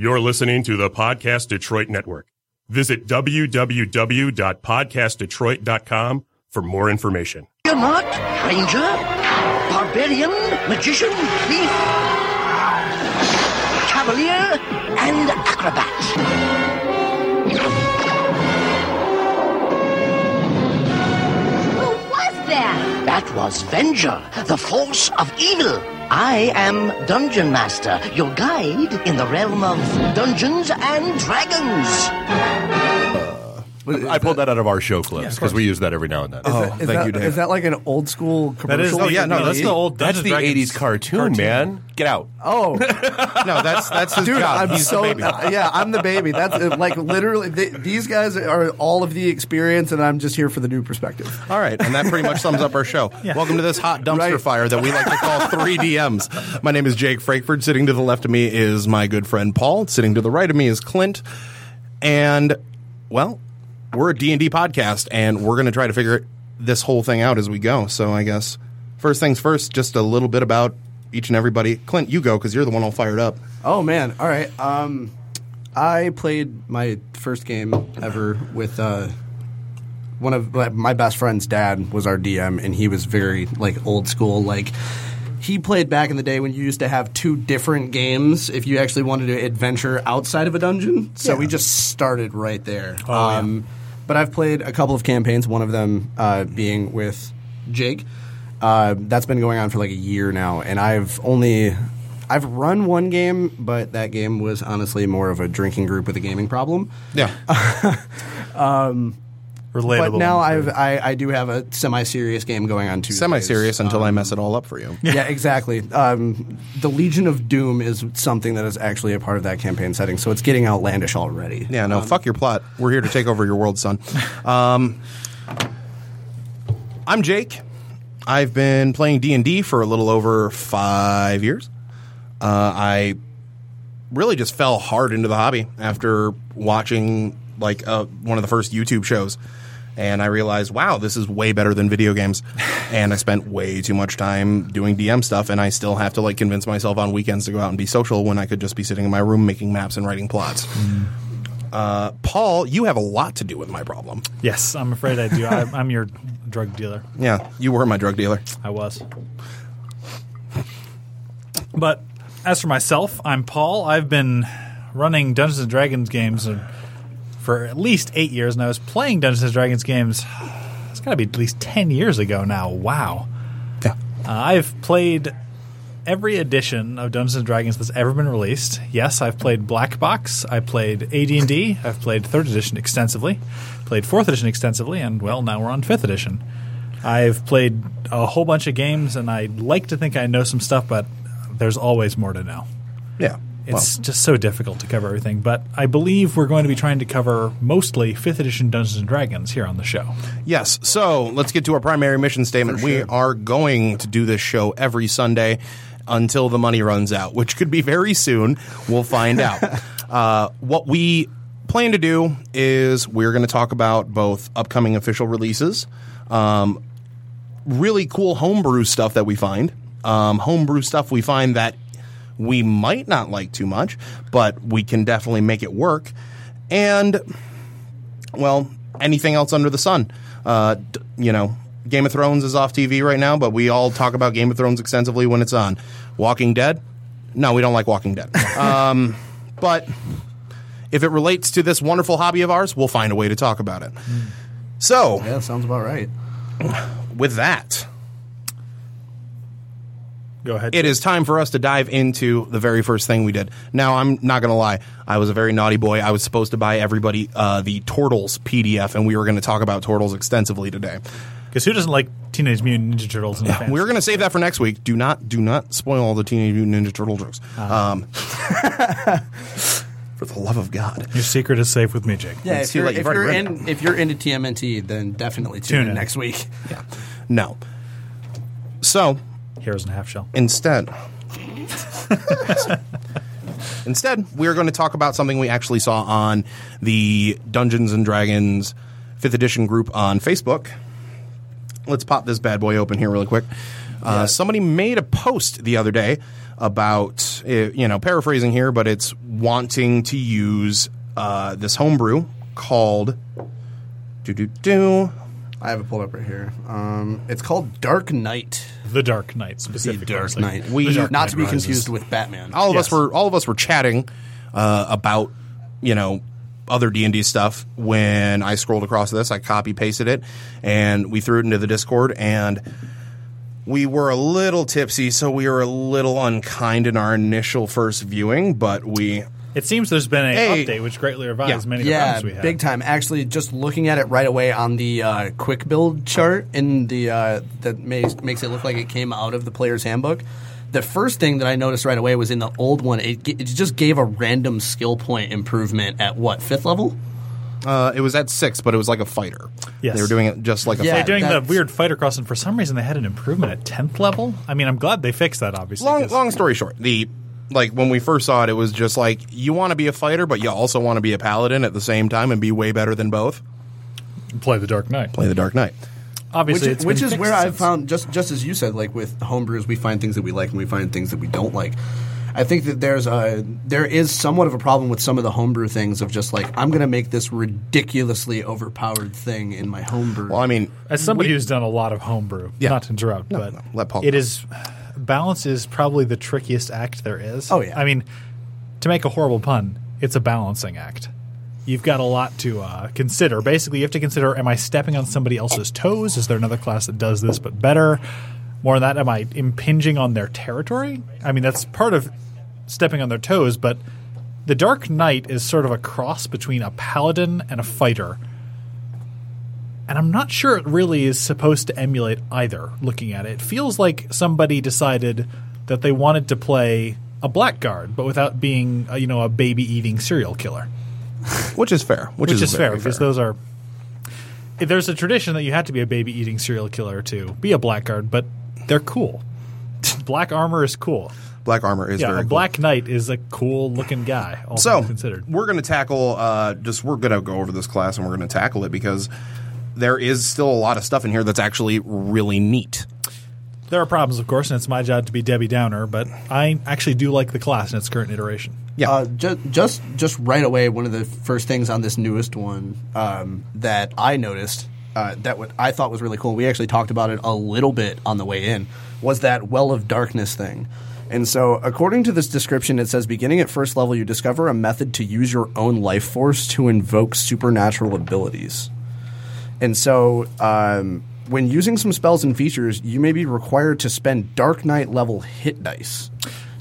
You're listening to the Podcast Detroit Network. Visit www.podcastdetroit.com for more information. You're not ranger, barbarian, magician, thief, cavalier, and acrobat. That? Was Venger, the force of evil. I am Dungeon Master, your guide in the realm of Dungeons and Dragons. I pulled that out of our show clips because we use that every now and then. Oh, Is thank that, you, Dave. Is that like an old school commercial? is- Oh yeah, no, That's that's the old That's the '80s cartoon, cartoon. man. Get out. Oh, no, that's that's his dude, job. I'm He's so the baby. uh, yeah, I'm the baby. That's uh, like literally th- these guys are all of the experience, and I'm just here for the new perspective. All right, and that pretty much sums up our show. Welcome to this hot dumpster Right. fire that we like to call three DMs. My name is Jake Frakeford. Sitting to the left of me is my good friend Paul. Sitting to the right of me is Clint. And well, we're a D&D podcast and we're going to try to figure this whole thing out as we go. So I guess first things first, just a little bit about each and everybody. Clint, you go cuz you're the one all fired up. Oh man! All right. Um, I played my first game ever with uh, one of my best friend's dad was our DM, and he was very like old school. Like he played back in the day when you used to have two different games if you actually wanted to adventure outside of a dungeon. So we just started right there. um, But I've played a couple of campaigns. One of them uh, being with Jake. Uh, that's been going on for like a year now, and I've only I've run one game, but that game was honestly more of a drinking group with a gaming problem. Yeah. Relatable. But now I've I, I do have a semi-serious game going on Tuesdays. Semi-serious until I mess it all up for you. Yeah, exactly. Um, the Legion of Doom is something that is actually a part of that campaign setting, so it's getting outlandish already. Yeah, no, fuck your plot. We're here to take over your world, son. Um, I'm Jake. I've been playing D and D for a little over five years. Uh, I really just fell hard into the hobby after watching like uh, one of the first YouTube shows, and I realized, wow, this is way better than video games. and I spent way too much time doing DM stuff, and I still have to like convince myself on weekends to go out and be social when I could just be sitting in my room making maps and writing plots. Uh, Paul, you have a lot to do with my problem. yes, I'm afraid I do. I, I'm your drug dealer. Yeah, you were my drug dealer. I was. But as for myself, I'm Paul. I've been running Dungeons and Dragons games uh, for at least eight years, and I was playing Dungeons and Dragons games. It's got to be at least ten years ago now. Wow. Yeah. Uh, I've played every edition of Dungeons and Dragons that's ever been released. Yes, I've played Black Box. I played AD&D. I've played Third Edition extensively. Played Fourth Edition extensively, and well, now we're on Fifth Edition. I've played a whole bunch of games, and I like to think I know some stuff, but there's always more to know. Yeah. It's just so difficult to cover everything. But I believe we're going to be trying to cover mostly Fifth Edition Dungeons and Dragons here on the show. Yes. So let's get to our primary mission statement. We are going to do this show every Sunday until the money runs out, which could be very soon. We'll find out. uh, what we plan to do is we're going to talk about both upcoming official releases, um, really cool homebrew stuff that we find, um, homebrew stuff we find that we might not like too much, but we can definitely make it work, and well, anything else under the sun. Uh, d- you know, Game of Thrones is off TV right now, but we all talk about Game of Thrones extensively when it's on. Walking Dead? No, we don't like Walking Dead. um, but if it relates to this wonderful hobby of ours, we'll find a way to talk about it. So, Yeah, sounds about right. with that, Go ahead. it is time for us to dive into the very first thing we did. Now, I'm not going to lie. I was a very naughty boy. I was supposed to buy everybody uh, the Turtles PDF, and we were going to talk about Turtles extensively today. Because who doesn't like Teenage Mutant Ninja Turtles? In the we're going to save that for next week. Do not, do not spoil all the Teenage Mutant Ninja Turtle jokes. Um, for the love of God. Your secret is safe with me, Jake. Yeah, if you're, if, you're in, if you're into TMNT, then definitely tune, Tune in in. next week. Yeah. No. So Heroes in a Half Shell. instead, instead, we're going to talk about something we actually saw on the Dungeons and Dragons fifth edition group on Facebook. Let's pop this bad boy open here really quick. Uh, Somebody made a post the other day about uh, you know paraphrasing here, but it's wanting to use uh, this homebrew called do do do. I have it pulled up right here. Um, it's called Dark Knight. The Dark Knight The specifically. Dark Knight. We- We, Dark not Knight to be Rises. confused with Batman. all of us were all of us were chatting uh, about you know other D and D stuff when I scrolled across this. I copy pasted it and we threw it into the Discord and we were a little tipsy, so we were a little unkind in our initial first viewing, but we It seems there's been a Hey. update which greatly revives Yeah. many of the Yeah, problems we had. big time. Actually, just looking at it right away on the uh, quick build chart in the uh, that makes makes it look like it came out of the player's handbook. The first thing that I noticed right away was in the old one. It, it just gave a random skill point improvement at what fifth level? uh, it was at six, but it was like a fighter. Yes. they were doing it just like a Yeah, They're fighter. doing the weird fighter cross, and for some reason they had an improvement at tenth level. I mean, I'm glad they fixed that. Obviously, long 'cause- long story short, the like when we first saw it, it was just like you want to be a fighter, but you also want to be a paladin at the same time and be way better than both. play the Dark Knight. Play the Dark Knight. Obviously, which, it's which been is where I've found just just as you said, like with homebrews, we find things that we like and we find things that we don't like. I think that there's a there is somewhat of a problem with some of the homebrew things of just like I'm going to make this ridiculously overpowered thing in my homebrew. Well, I mean, As somebody who's done a lot of homebrew, Yeah. not to interrupt, but no, let Paul it go. is balance is probably the trickiest act there is. Oh, yeah. I mean, to make a horrible pun, it's a balancing act. You've got a lot to uh, consider. Basically, you have to consider: Am I stepping on somebody else's toes? Is there another class that does this but better? More than that, am I impinging on their territory? I mean, that's part of stepping on their toes, but the Dark Knight is sort of a cross between a paladin and a fighter and I'm not sure it really is supposed to emulate either. Looking at it, it feels like somebody decided that they wanted to play a blackguard, but without being, you know, a baby-eating serial killer, which is fair. Which, which is, fair very because those are. There's a tradition that you had to be a baby-eating serial killer to be a blackguard, but they're cool. Black armor is cool. black armor is Yeah, very a cool. black knight is a cool-looking guy. All So considered. we're going to tackle uh, just we're going to go over this class and we're going to tackle it because there is still a lot of stuff in here that's actually really neat. There are problems, of course, and it's my job to be Debbie Downer, but I actually do like the class in its current iteration. Yeah. Uh, just, just just right away, one of the first things on this newest one um, that I noticed uh, that what I thought was really cool. We actually talked about it a little bit on the way in. Was that well of darkness thing? And so, according to this description, it says beginning at first level, you discover a method to use your own life force to invoke supernatural abilities. And so, um, when using some spells and features, you may be required to spend Dark Knight level hit dice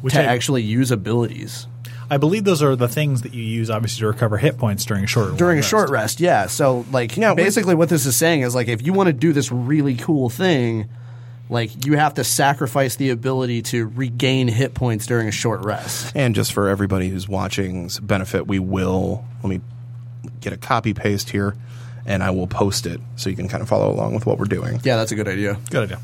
Which to I- actually use abilities. I believe those are the things that you use, obviously, to recover hit points during a short rest. during a rest. short rest. Yeah. So like Yeah, we- basically what this is saying is like if you want to do this really cool thing, like you have to sacrifice the ability to regain hit points during a short rest. And just for everybody who's watching's benefit, we will let me get a copy paste here and I will post it so you can kind of follow along with what we're doing. Yeah, that's a good idea. Good idea.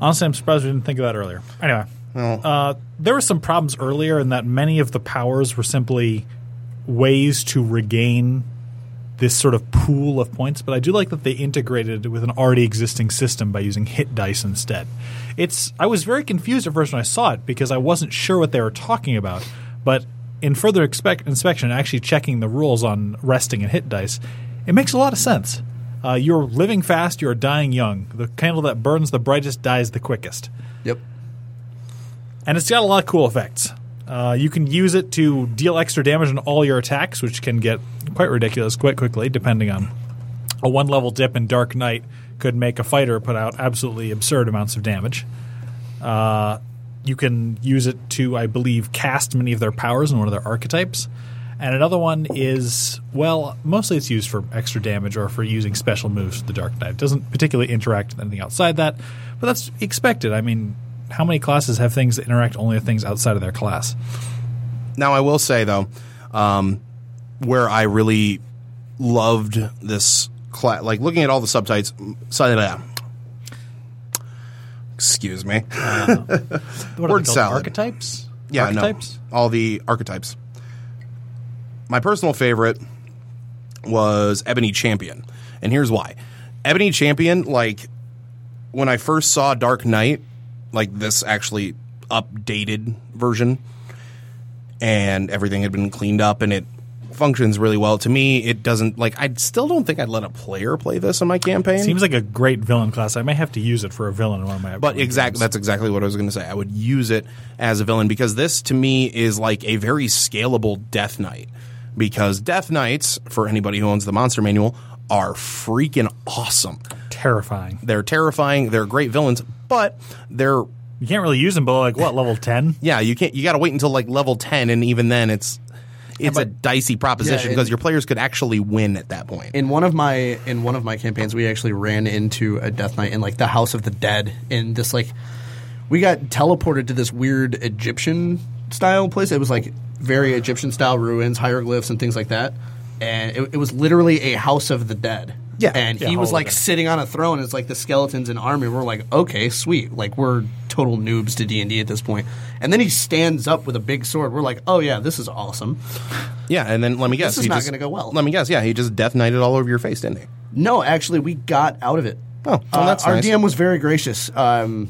Honestly, I'm surprised we didn't think of that earlier. Anyway, uh, there were some problems earlier in that many of the powers were simply ways to regain this sort of pool of points, but I do like that they integrated it with an already existing system by using hit dice instead. It's I was very confused at first when I saw it because I wasn't sure what they were talking about, but in further expect, inspection, actually checking the rules on resting and hit dice, it makes a lot of sense. Uh, you're living fast, you're dying young. The candle that burns the brightest dies the quickest Yep. and it's got a lot of cool effects. Uh, you can use it to deal extra damage on all your attacks, which can get quite ridiculous quite quickly, depending on a one level dip in Dark Knight could make a fighter put out absolutely absurd amounts of damage. Uh, you can use it to, I believe, cast many of their powers in one of their archetypes. And another one is, well, mostly it's used for extra damage or for using special moves with the Dark Knight. It doesn't particularly interact with anything outside that, but that's expected. I mean, how many classes have things that interact only with things outside of their class? Now, I will say though, um, where I really loved this class, like looking at all the of Excuse me. What are they Word called? salad. Archetypes? Yeah, Archetypes? no, all the archetypes. My personal favorite was Ebony Champion, and here's why. Ebony Champion, like when I first saw Dark Knight, like this actually updated version, and everything had been cleaned up, and it functions really well. To me, it doesn't like. I still don't think I'd let a player play this in my campaign. Seems like a great villain class. I may have to use it for a villain in one of my. But exactly, that's exactly what I was going to say. I would use it as a villain because this, to me, is like a very scalable Death Knight. Because Death Knights, for anybody who owns the Monster Manual, are freaking awesome. terrifying. They're terrifying. They're great villains, but they're You can't really use them below like what level ten. yeah. You can't. You got to wait until like level ten, and even then, it's it's a dicey proposition Yeah, because and- your players could actually win at that point. in one of my in one of my campaigns we actually ran into a death knight in like the house of the dead in this like we got teleported to this weird egyptian style place it was like very egyptian style ruins hieroglyphs and things like that and it, it was literally a house of the dead Yeah. and Yeah, he was like sitting on a throne it's like the skeletons in army we're like okay sweet like we're total noobs to d&d at this point. point and then he stands up with a big sword we're like oh yeah this is awesome yeah, and then let me guess, this is he not just- gonna go well. Let me guess, yeah, he just Death Knighted all over your face, didn't he? No, actually, we got out of it. Oh, well, Uh, that's our. DM was very gracious. Um,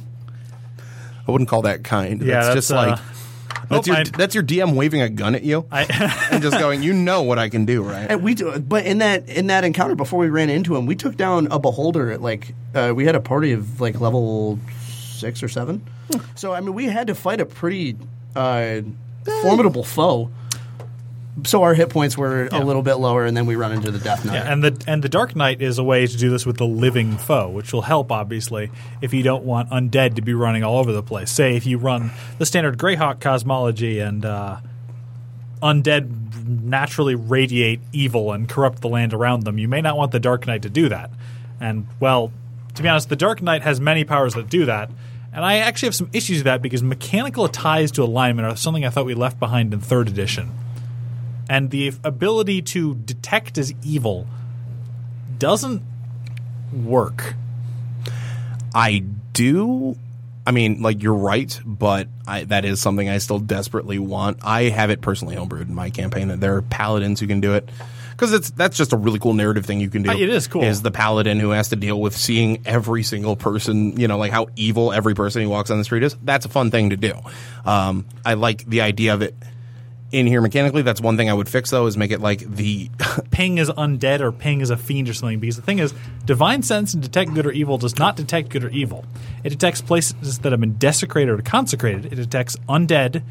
I wouldn't call that kind. Yeah, that's, that's, just uh, like that's oh, your I- that's your DM waving a gun at you I, and just going, you know what I can do, right? and we, do, but in that in that encounter before we ran into him, we took down a beholder at like uh, we had a party of like level six or seven. So I mean, we had to fight a pretty uh, formidable foe. So our hit points were a little bit lower, and then we run into the death knight. Yeah, and the and the Dark Knight is a way to do this with the living foe, which will help obviously if you don't want undead to be running all over the place. Say if you run the standard Greyhawk cosmology and uh, undead naturally radiate evil and corrupt the land around them, you may not want the Dark Knight to do that. And well, to be honest, the Dark Knight has many powers that do that. And I actually have some issues with that because mechanical ties to alignment are something I thought we left behind in third edition and the ability to detect as evil doesn't work. I do. I mean, like you're right, but I, that is something I still desperately want. I have it personally homebrewed in my campaign that there are paladins who can do it because it's that's just a really cool narrative thing you can do. Uh, it is cool. Is the paladin who has to deal with seeing every single person, you know, like how evil every person who walks on the street is. That's a fun thing to do. Um, I like the idea of it in here mechanically. That's one thing I would fix though is make it like the Ping is undead or ping is a fiend or something because the thing is, divine sense and detect good or evil does not detect good or evil. It detects places that have been desecrated or consecrated. It detects undead,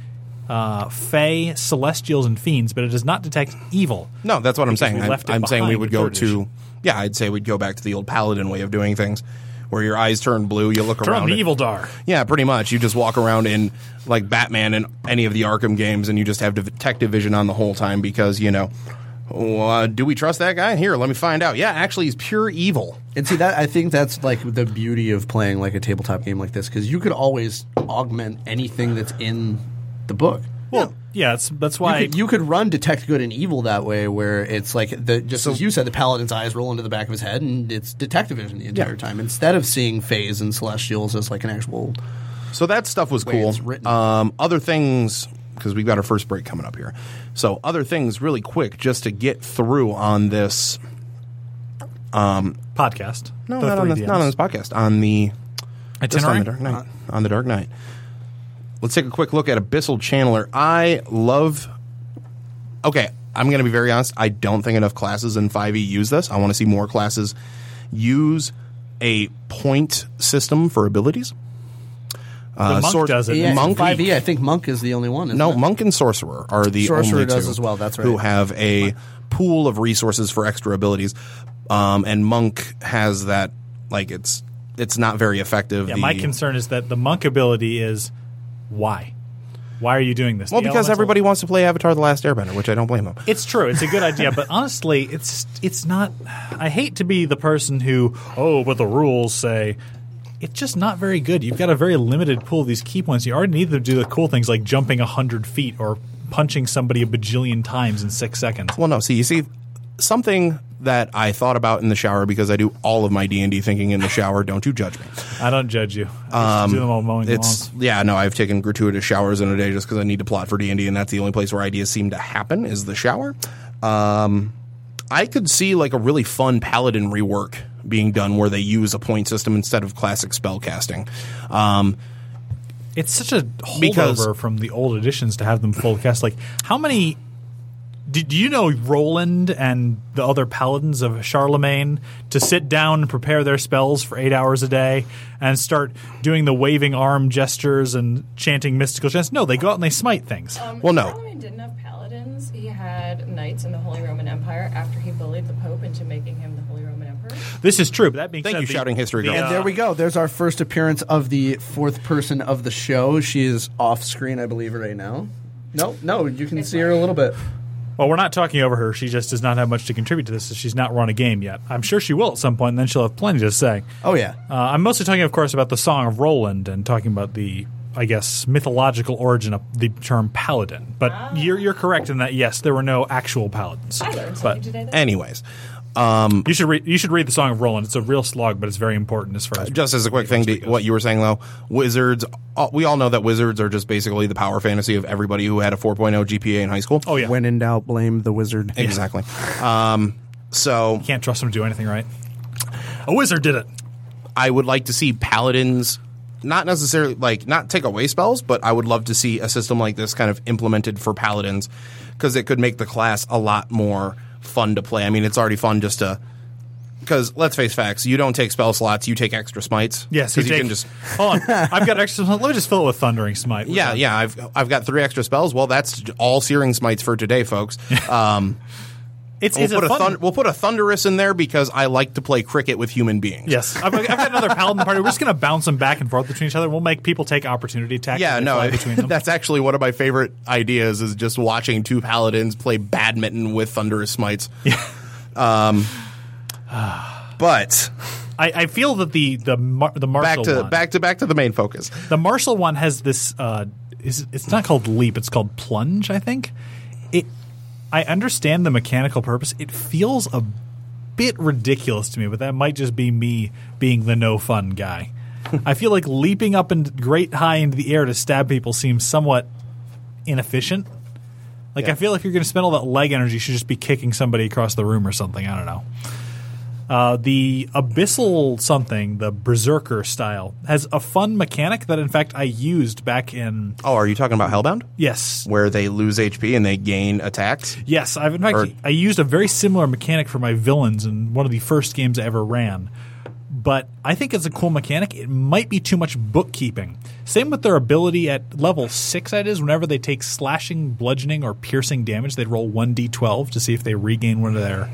uh, fey, celestials, and fiends, but it does not detect evil. No, that's what I'm saying. I'm, I'm saying we would go to, yeah, I'd say we'd go back to the old paladin way of doing things, where your eyes turn blue, you look Turn around. on the evil dar. Yeah, pretty much. You just walk around in like Batman and any of the Arkham games, and you just have detective vision on the whole time because you know. Uh, do we trust that guy? Here, let me find out. Yeah, actually, he's pure evil. And see that I think that's like the beauty of playing like a tabletop game like this because you could always augment anything that's in the book. Well, yeah, that's, that's why. You could, you could run detect good and evil that way, where it's like the just as you said, the paladin's eyes roll into the back of his head, and it's detective vision the entire time instead of seeing fey and celestials as like an actual. So that stuff was Way cool. it's written. Um, other things because we've got our first break coming up here. So other things, really quick, just to get through on this. podcast. No, The not on, three this, DMs. not on this podcast. On the just on Itinerary? the Dark Knight. On the Dark Knight. Let's take a quick look at Abyssal Channeler. I love. Okay, I'm going to be very honest. I don't think enough classes in 5e use this. I want to see more classes use a point system for abilities. Uh, monk sor- does it. Yeah, Monk, five E. I think monk is the only one. isn't no, it? monk and sorcerer are the Sorcerer only does two as well, that's Who have a pool of resources for extra abilities, um, and monk has that. Like it's it's not very effective. Yeah, The- my concern is that the monk ability is why? Why are you doing this? Well, The because everybody wants to play Avatar: The Last Airbender, which I don't blame them. It's true. It's a good idea, but honestly, it's it's not. I hate to be the person who, oh, but the rules say. It's just not very good. You've got a very limited pool of these ki points. You already need to do the cool things like jumping hundred feet or punching somebody a bajillion times in six seconds. Well, no, see, you see, something that I thought about in the shower because I do all of my D and D thinking in the shower. Don't you judge me? I don't judge you. I do them while mowing It's lawns. yeah, no, I've taken gratuitous showers in a day just because I need to plot for D and D, and that's the only place where ideas seem to happen is the shower. Um, I could see like a really fun paladin rework being done where they use a point system instead of classic spell casting. Um, It's such a holdover Because- from the old editions to have them full cast. Like, how many? Do, do you know Roland and the other paladins of Charlemagne to sit down and prepare their spells for eight hours a day and start doing the waving arm gestures and chanting mystical chants? No, they go out and they smite things. Um, Well, no. Charlemagne didn't have paladins. He had knights in the Holy Roman Empire after he bullied the Pope into making him the Holy Roman Emperor. This is true. But that being Thank said, you, the- Shouting History the, Girl. And there we go. There's our first appearance of the fourth person of the show. She is off screen, I believe, right now. No, no, you can see her a little bit. Well, we're not talking over her. She just does not have much to contribute to this. So she's not run a game yet. I'm sure she will at some point, and then she'll have plenty to say. Oh yeah, Uh, I'm mostly talking, of course, about the Song of Roland and talking about the, I guess, mythological origin of the term paladin. But you're, you're correct in that, yes, there were no actual paladins. I learned But something today. Then. Anyways, you should read you should read the Song of Roland. It's a real slog, but it's very important as far as just as a quick thing, to, what you were saying though, wizards. uh, We all know that wizards are just basically the power fantasy of everybody who had a 4.0 GPA in high school. Oh yeah, when in doubt, blame the wizard. exactly. Um, so can't trust them to do anything right. A wizard did it. I would like to see paladins not necessarily like not take away spells, but I would love to see a system like this kind of implemented for paladins because it could make the class a lot more fun to play. I mean, it's already fun just to because let's face facts, you don't take spell slots, you take extra smites. Yes, because you, take- can just hold on. I've got extra. Let me just fill it with thundering smite. yeah, yeah. I've I've got three extra spells. Well, that's all searing smites for today, folks. Um, It's, we'll it's put a thun- we'll put a thunderous in there because I like to play cricket with human beings. Yes, I've, I've got another paladin party. We're just going to bounce them back and forth between each other. We'll make people take opportunity attacks. Yeah, no, between them. that's actually one of my favorite ideas is just watching two paladins play badminton with thunderous smites. Um, but I, I feel that the the mar- the back to one, back to back to the main focus. the martial one has this. Uh, is it's not called leap. It's called plunge. I think it. I understand the mechanical purpose. It feels a bit ridiculous to me, but that might just be me being the no fun guy. I feel like leaping up and great high into the air to stab people seems somewhat inefficient. Like Yeah. I feel like if you're going to spend all that leg energy, you should just be kicking somebody across the room or something. I don't know. Uh, the abyssal something, the berserker style, has a fun mechanic that, in fact, I used back in Oh, are you talking about Hellbound, yes, where they lose HP and they gain attacks? yes. I've in fact Or- I used a very similar mechanic for my villains in one of the first games I ever ran. But I think it's a cool mechanic. It might be too much bookkeeping. Same with their ability at level six. That is, whenever they take slashing, bludgeoning, or piercing damage, they'd roll one d12 to see if they regain one of their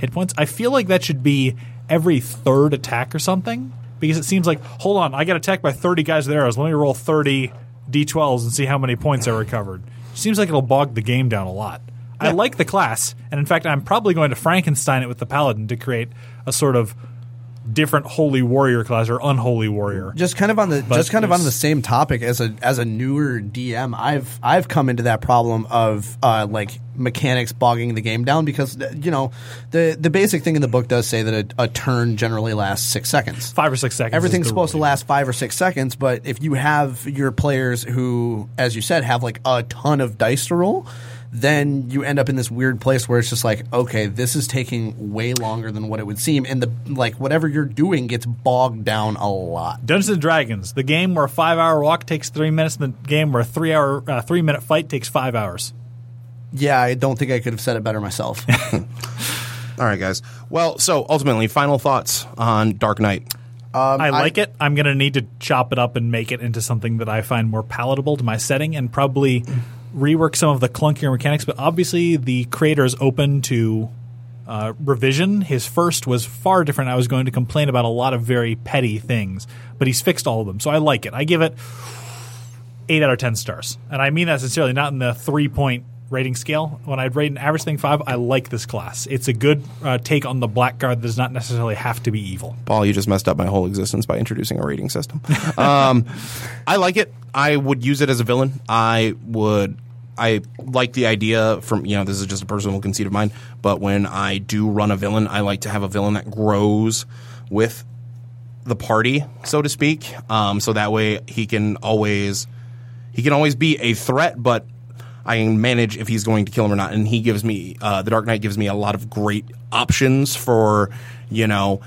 hit points. I feel like that should be every third attack or something because it seems like, hold on, I got attacked by 30 guys with arrows. Let me roll 30 d12s and see how many points I recovered. Seems like it'll bog the game down a lot. I like the class, and in fact, I'm probably going to Frankenstein it with the paladin to create a sort of different holy warrior class or unholy warrior. just kind of on the But just kind of on the same topic as a as a newer DM, I've I've come into that problem of uh, like mechanics bogging the game down because uh, you know the the basic thing in the book does say that a, a turn generally lasts six seconds. Five or six seconds. Everything's supposed to last five or six seconds, but if you have your players who, as you said, have like a ton of dice to roll, then you end up in this weird place where it's just like, okay, this is taking way longer than what it would seem, and the like whatever you're doing gets bogged down a lot. Dungeons and Dragons, the game where a five-hour walk takes three minutes, and the game where a three-hour, uh, three-minute fight takes five hours. Yeah, I don't think I could have said it better myself. All right, guys. Well, so ultimately, final thoughts on Dark Knight. I like it. I'm going to need to chop it up and make it into something that I find more palatable to my setting, and probably rework some of the clunkier mechanics. But obviously, the creator is open to uh, revision. His first was far different. I was going to complain about a lot of very petty things, but he's fixed all of them. So I like it. I give it eight out of ten stars, and I mean that sincerely, not in the three point rating scale. When I'd rate an average thing five, I like this class. It's a good uh, take on the blackguard that does not necessarily have to be evil. Paul, you just messed up my whole existence by introducing a rating system. um, I like it. I would use it as a villain. I would. I like the idea from you know this is just a personal conceit of mine, but when I do run a villain, I like to have a villain that grows with the party, so to speak. Um, so that way he can always he can always be a threat, but I can manage if he's going to kill him or not. And he gives me uh, the Dark Knight gives me a lot of great options for you know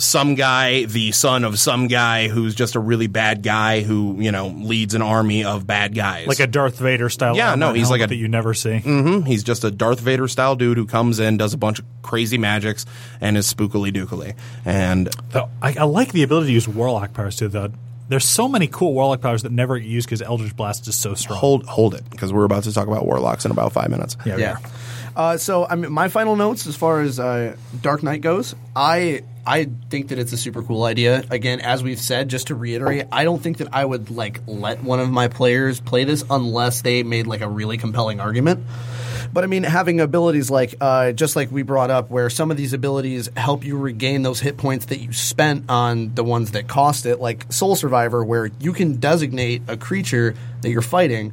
some guy, the son of some guy who's just a really bad guy who you know leads an army of bad guys, Like a Darth Vader style. Yeah, no, he's like a- that you never see. Mm hmm He's just a Darth Vader style dude who comes in, does a bunch of crazy magics, and is spookily dookily. And I, I like the ability to use Warlock powers too. Though there's so many cool Warlock powers that never get used because Eldritch Blast is so strong. hold hold it because we're about to talk about warlocks in about five minutes. yeah, Yeah. Uh, so I mean, my final notes as far as uh, Dark Knight goes, I I think that it's a super cool idea. Again, as we've said, just to reiterate, I don't think that I would like let one of my players play this unless they made like a really compelling argument. But I mean, having abilities like uh, just like we brought up, where some of these abilities help you regain those hit points that you spent on the ones that cost it, like Soul Survivor, where you can designate a creature that you're fighting.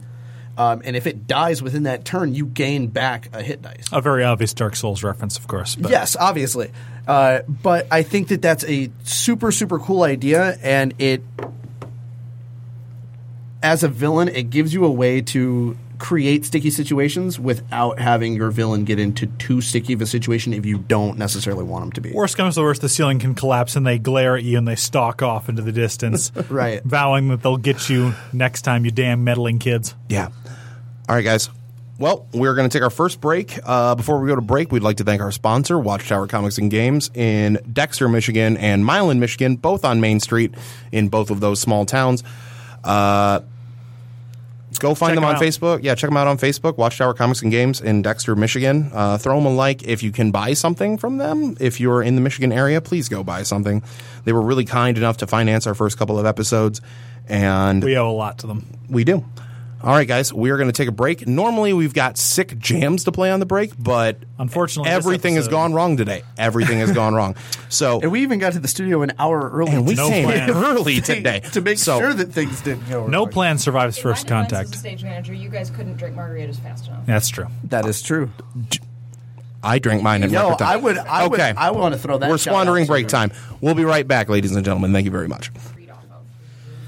Um, and if it dies within that turn, you gain back a hit dice. A very obvious Dark Souls reference, of course. But Yes, obviously. Uh, but I think that that's a super, super cool idea, and it, as a villain, it gives you a way to create sticky situations without having your villain get into too sticky of a situation if you don't necessarily want them to be. Worst comes to worst, the ceiling can collapse and they glare at you and they stalk off into the distance, Right. vowing that they'll get you next time, you damn meddling kids. Yeah. All right, guys. Well, we're going to take our first break. Uh, before we go to break, we'd like to thank our sponsor, Watchtower Comics and Games, in Dexter, Michigan, and Milan, Michigan, both on Main Street in both of those small towns. Uh, go find Check them on them out. Facebook. Yeah, check them out on Facebook. Watchtower Comics and Games in Dexter, Michigan. Uh, throw them a like if you can buy something from them. If you're in the Michigan area, please go buy something. They were really kind enough to finance our first couple of episodes, and We owe a lot to them. we do. All right, guys, we are going to take a break. Normally, we've got sick jams to play on the break, but Unfortunately, everything has gone wrong today. Everything has gone wrong. So, and we even got to the studio an hour early. and we No came plan. early today to make So- sure that things didn't go Wrong. No plan survives In first my contact. As a stage manager, you guys couldn't drink margaritas fast enough. That's true. That is true. I drink mine in No, record time. I would. I okay, would. I want to throw that. we're squandering break time. We'll be right back, ladies and gentlemen. Thank you very much.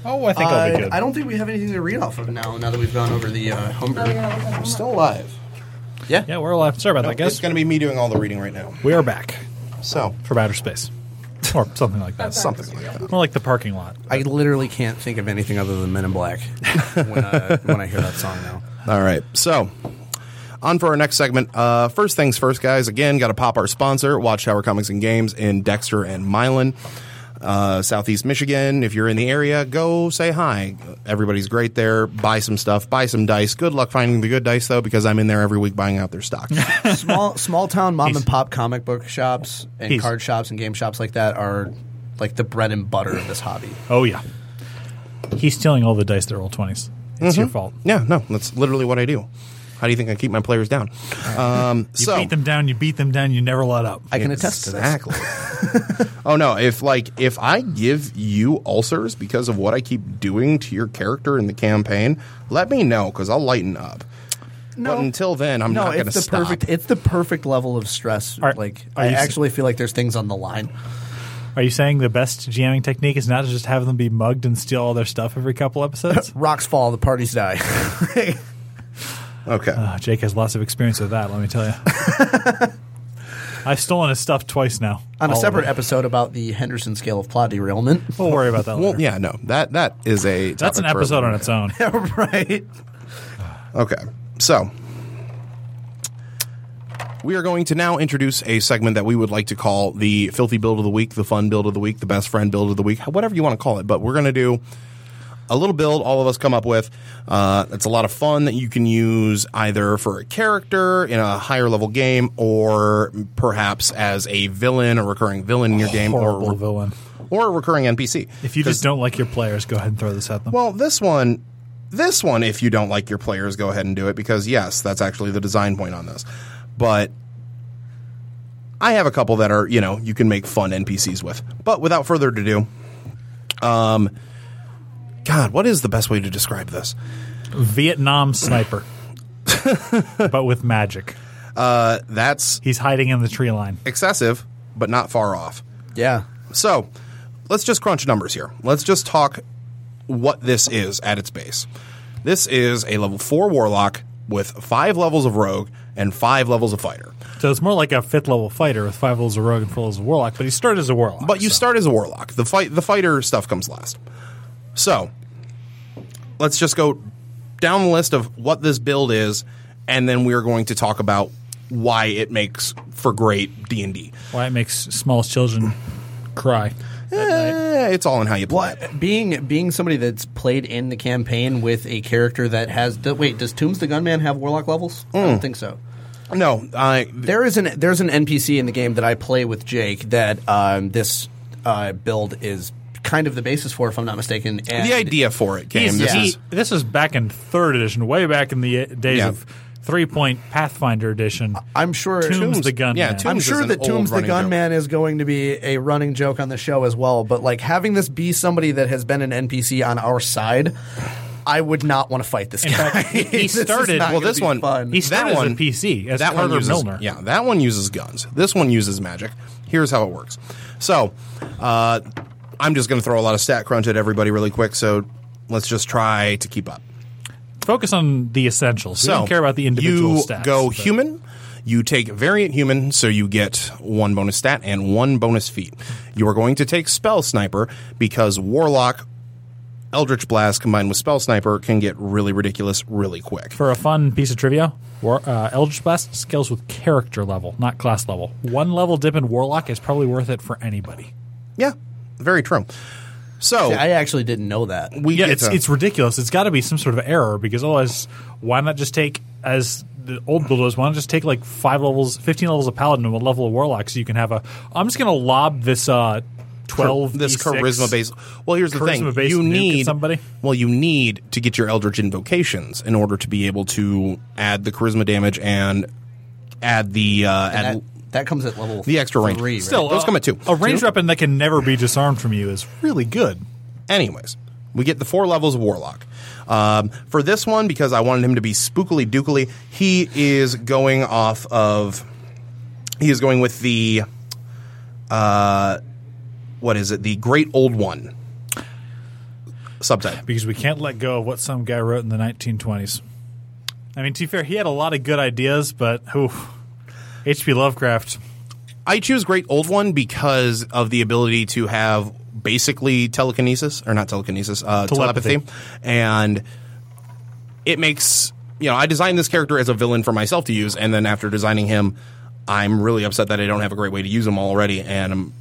Read off of. Oh, I think I'll be good. I don't think we have anything to read off of now. Now that we've gone over the uh, homebrew. You're not looking at the Still alive. yeah, Yeah, we're alive. Sorry about that, It's going to be me doing all the reading right now. We are back So, for outer space. Or something like that. something like that. More like the parking lot. I literally can't think of anything other than Men in Black when, uh, when I hear that song now. All right. So, on for our next segment. Uh, first things first, guys. Again, got to pop our sponsor, Watchtower Comics and Games in Dexter and Milan, uh, Southeast Michigan. If you're in the area, go say hi. Everybody's great there. Buy some stuff. Buy some dice. Good luck finding the good dice, though, because I'm in there every week buying out their stock. Small small town mom He's- and pop comic book shops and card shops and game shops like that are like the bread and butter of this hobby. Oh, yeah. He's stealing all the dice that roll 20s. It's your fault. yeah, no, that's literally what I do. How do you think I keep my players down? Um, You so, beat them down, you beat them down, you never let up. I can attest to this. Exactly. oh no, if like if I give you ulcers because of what I keep doing to your character in the campaign, let me know because I'll lighten up. No. but until then, I'm no, not going to it's the stop. perfect. It's the perfect level of stress. Are- like are I you s- actually feel like there's things on the line. Are you saying the best GMing technique is not to just have them be mugged and steal all their stuff every couple episodes? Rocks fall, the parties die. Okay, Uh, Jake has lots of experience with that, let me tell you. I've stolen his stuff twice now. on a separate episode about the Henderson scale of plot derailment. We'll worry about that well, later. yeah, no, that that is a That's an topic for episode on its own. right. Okay. So, we are going to now introduce a segment that we would like to call the filthy build of the week, the fun build of the week, the best friend build of the week, whatever you want to call it. But we're going to do a little build all of us come up with. Uh, it's a lot of fun that you can use either for a character in a higher level game or perhaps as a villain, a recurring villain in your game, Horrible or, villain. or a recurring NPC. If you just don't like your players, go ahead and throw this at them. Well, this one, this one, if you don't like your players, go ahead and do it because yes, that's actually the design point on this. But I have a couple that are you know you can make fun NPCs with. But without further ado, um, God, what is the best way to describe this? Vietnam sniper, but with magic. Uh, that's He's hiding in the tree line. excessive, but not far off. Yeah. So let's just crunch numbers here. Let's just talk what this is at its base. This is a level four warlock with five levels of rogue and five levels of fighter. So it's more like a fifth level fighter with five levels of rogue and four levels of warlock, but he started as a warlock. But you so. start as a warlock. The fight, the fighter stuff comes last. So let's just go down the list of what this build is, and then we're going to talk about why it makes for great D and D. why it makes smallest children cry. Eh, It's all in how you play. it. Being being somebody that's played in the campaign with a character that has do- wait, does Tombs the Gunman have warlock levels? I Hmm. don't think so. No, I There is an there's an NPC in the game that I play with Jake that um, this uh, build is kind of the basis for, if I'm not mistaken. And the idea for it came. This he- is this is back in third edition, way back in the days Yeah. of three point Pathfinder edition. I'm sure Tombs, Tombs- the Gunman. yeah, Tombs I'm sure that old Tombs the running joke. Gunman is going to be a running joke on the show as well. But like having this be somebody that has been an NPC on our side, I would not want to fight this In guy. fact, he- he This started- well, this one fun. He that started as a one PC, as that one uses Milner. yeah that one uses guns. This one uses magic. Here's how it works. So uh, I'm just going to throw a lot of stat crunch at everybody really quick. So let's just try to keep up. Focus on the essentials. So we don't care about the individual you stats. go but- human. You take variant human, so you get one bonus stat and one bonus feat. You are going to take spell sniper because warlock, eldritch blast combined with spell sniper can get really ridiculous really quick. For a fun piece of trivia, War, uh, Eldritch Blast scales with character level, not class level. One level dip in Warlock is probably worth it for anybody. Yeah, very true. So I actually didn't know that. we Yeah, it's to- it's ridiculous. It's got to be some sort of error because otherwise, why not just take as the old build was? Why not just take like five levels, fifteen levels of paladin and one level of warlock, so you can have a. I'm just going to lob this uh, twelve this D6. charisma base. Well, here's the thing: Charisma based you need somebody? Well, you need to get your eldritch invocations in order to be able to add the charisma damage and add the uh, add That, that comes at level the extra range. three. right? Still, Those uh, come at two. A ranged Two? weapon that can never be disarmed from you is really good. Anyways, we get the four levels of Warlock. Um, for this one, because I wanted him to be spookily dookily, he is going off of. He is going with the. Uh, what is it? The Great Old One subtype. because we can't let go of what some guy wrote in the 1920s. I mean, to be fair, he had a lot of good ideas, but whew, H.P. Lovecraft. I choose Great Old One because of the ability to have basically telekinesis, or not telekinesis, uh, telepathy. Telepathy. And it makes, you know, I designed this character as a villain for myself to use, and then after designing him, I'm really upset that I don't have a great way to use him already, and I'm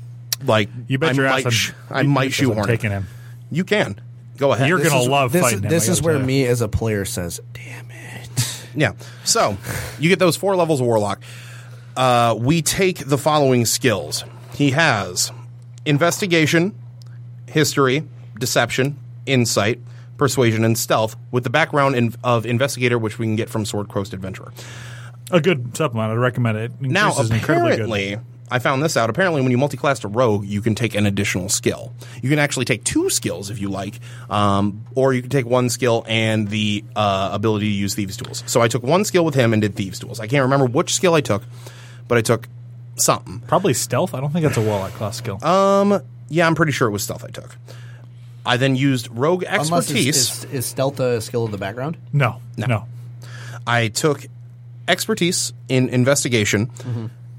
like, You bet I your might, ass sh- I'm, I you- might shoehorn him. taking him. You can. Go ahead. You're This gonna is- love this fighting is, him. this is where me as a player says, "Damn it." Yeah. So you get those four levels of Warlock. Uh, we take the following skills. He has investigation, history, deception, insight, persuasion, and stealth, with the background in, of investigator, which we can get from Sword Coast Adventurer. a good supplement. I'd recommend it. Now, apparently, I found this out. Apparently, when you multiclass to rogue, you can take an additional skill. You can actually take two skills if you like, um, or you can take one skill and the uh, ability to use thieves' tools. So I took one skill with him and did thieves' tools. I can't remember which skill I took, but I took something. Probably stealth. I don't think that's a warlock class skill. Uh, Yeah, I'm pretty sure it was stealth I took. I then used rogue Unless expertise. is, is, is stealth a skill of the background? no, no, I took expertise in investigation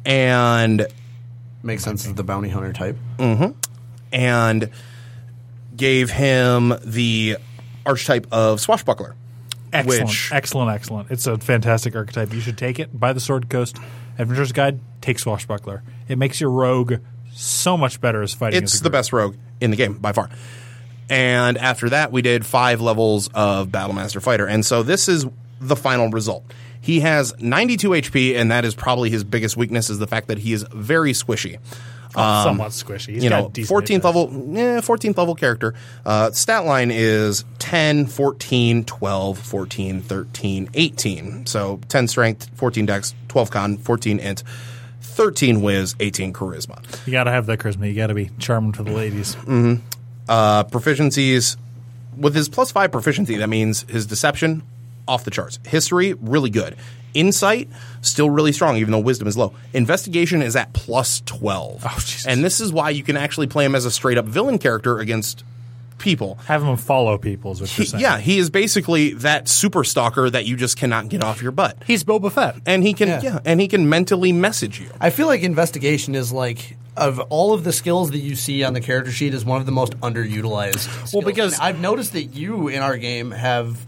and Makes sense as the bounty hunter type. and gave him the archetype of swashbuckler. Excellent, Which- excellent, excellent. It's a fantastic archetype. You should take it. Buy the Sword Coast Adventurer's Guide. Take Swashbuckler. It makes your rogue so much better as fighting. It's as the best rogue in the game by far. And after that, we did five levels of Battlemaster Fighter. And so this is the final result. He has 92 HP, and that is probably his biggest weakness is the fact that he is very squishy. Oh, somewhat squishy. He's you know, decent 14th level, eh, 14th level character. Uh, stat line is 10, 14, 12, 14, 13, 18. So 10 strength, 14 dex, 12 con, 14 int, 13 whiz, 18 charisma. You got to have that charisma. You got to be charming for the ladies. Uh, proficiencies with his plus five proficiency, that means his deception off the charts. History really good. Insight still really strong, even though wisdom is low. Investigation is at plus twelve, Oh, and this is why you can actually play him as a straight up villain character against people. Have him follow people is what you're saying. yeah, he is basically that super stalker that you just cannot get off your butt. He's Boba Fett. And he can, yeah. Yeah. and he can mentally message you. I feel like investigation is like of all of the skills that you see on the character sheet is one of the most underutilized. skills. because- And I've noticed that you in our game have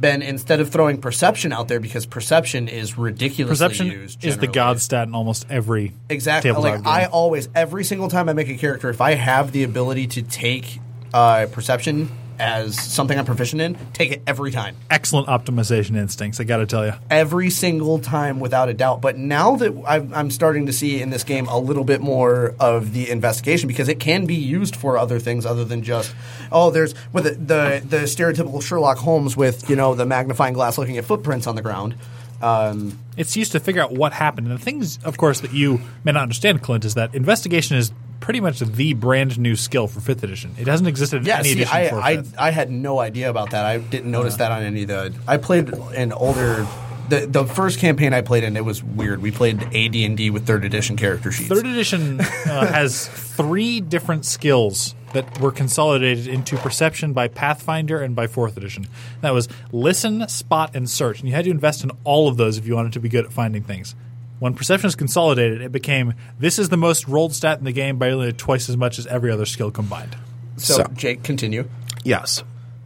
been instead of throwing perception out there because perception is ridiculously Perception used. is the god stat in almost every Exactly. Like game. I always, every single time I make a character, if I have the ability to take uh, perception as something I'm proficient in, take it every time. excellent optimization instincts. I got to tell you. Every single time, without a doubt. But now that I've, I'm starting to see in this game a little bit more of the investigation because it can be used for other things other than just oh, there's with the the, the stereotypical Sherlock Holmes with you know the magnifying glass looking at footprints on the ground. Um, It's used to figure out what happened. And the things, of course, that you may not understand, Clint, is that investigation is pretty much the brand new skill for fifth edition. It hasn't existed in Yeah, any see, edition I, for I, fifth. I had no idea about that. I didn't notice that on any of the. I played an older. The, the first campaign I played in, it was weird. We played AD and D with third edition character sheets. Third edition uh, has three different skills that were consolidated into perception by Pathfinder and by fourth edition. That was listen, spot, and search. And you had to invest in all of those if you wanted to be good at finding things. When perception is consolidated, it became this is the most rolled stat in the game by only twice as much as every other skill combined. so, So- Jake, continue. Yes.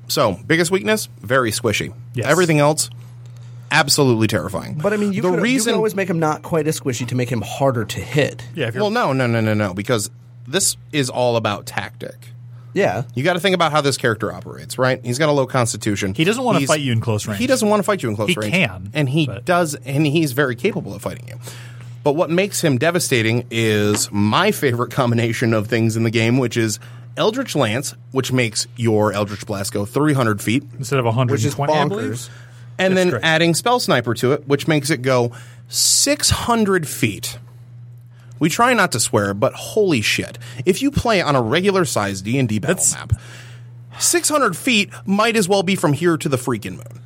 So, biggest weakness, very squishy. Yes. Everything else, absolutely terrifying. But I mean, you, the could, reason you could always make him not quite as squishy to make him harder to hit. Yeah, if you're Well, no, no, no, no, no, because this is all about tactic. Yeah. You got to think about how this character operates, right? He's got a low constitution. He doesn't wanna He's- fight you in close range. He doesn't want to fight you in close range. He range. can, and he but- does, and he's very capable of fighting you. But what makes him devastating is my favorite combination of things in the game, which is Eldritch Lance, which makes your Eldritch Blast go 300 feet, instead of Which is 120, I believe. bonkers. and That's then great. adding Spell Sniper to it, which makes it go 600 feet. We try not to swear, but holy shit! If you play on a regular size D and D battle That's- map, 600 feet might as well be from here to the freaking moon.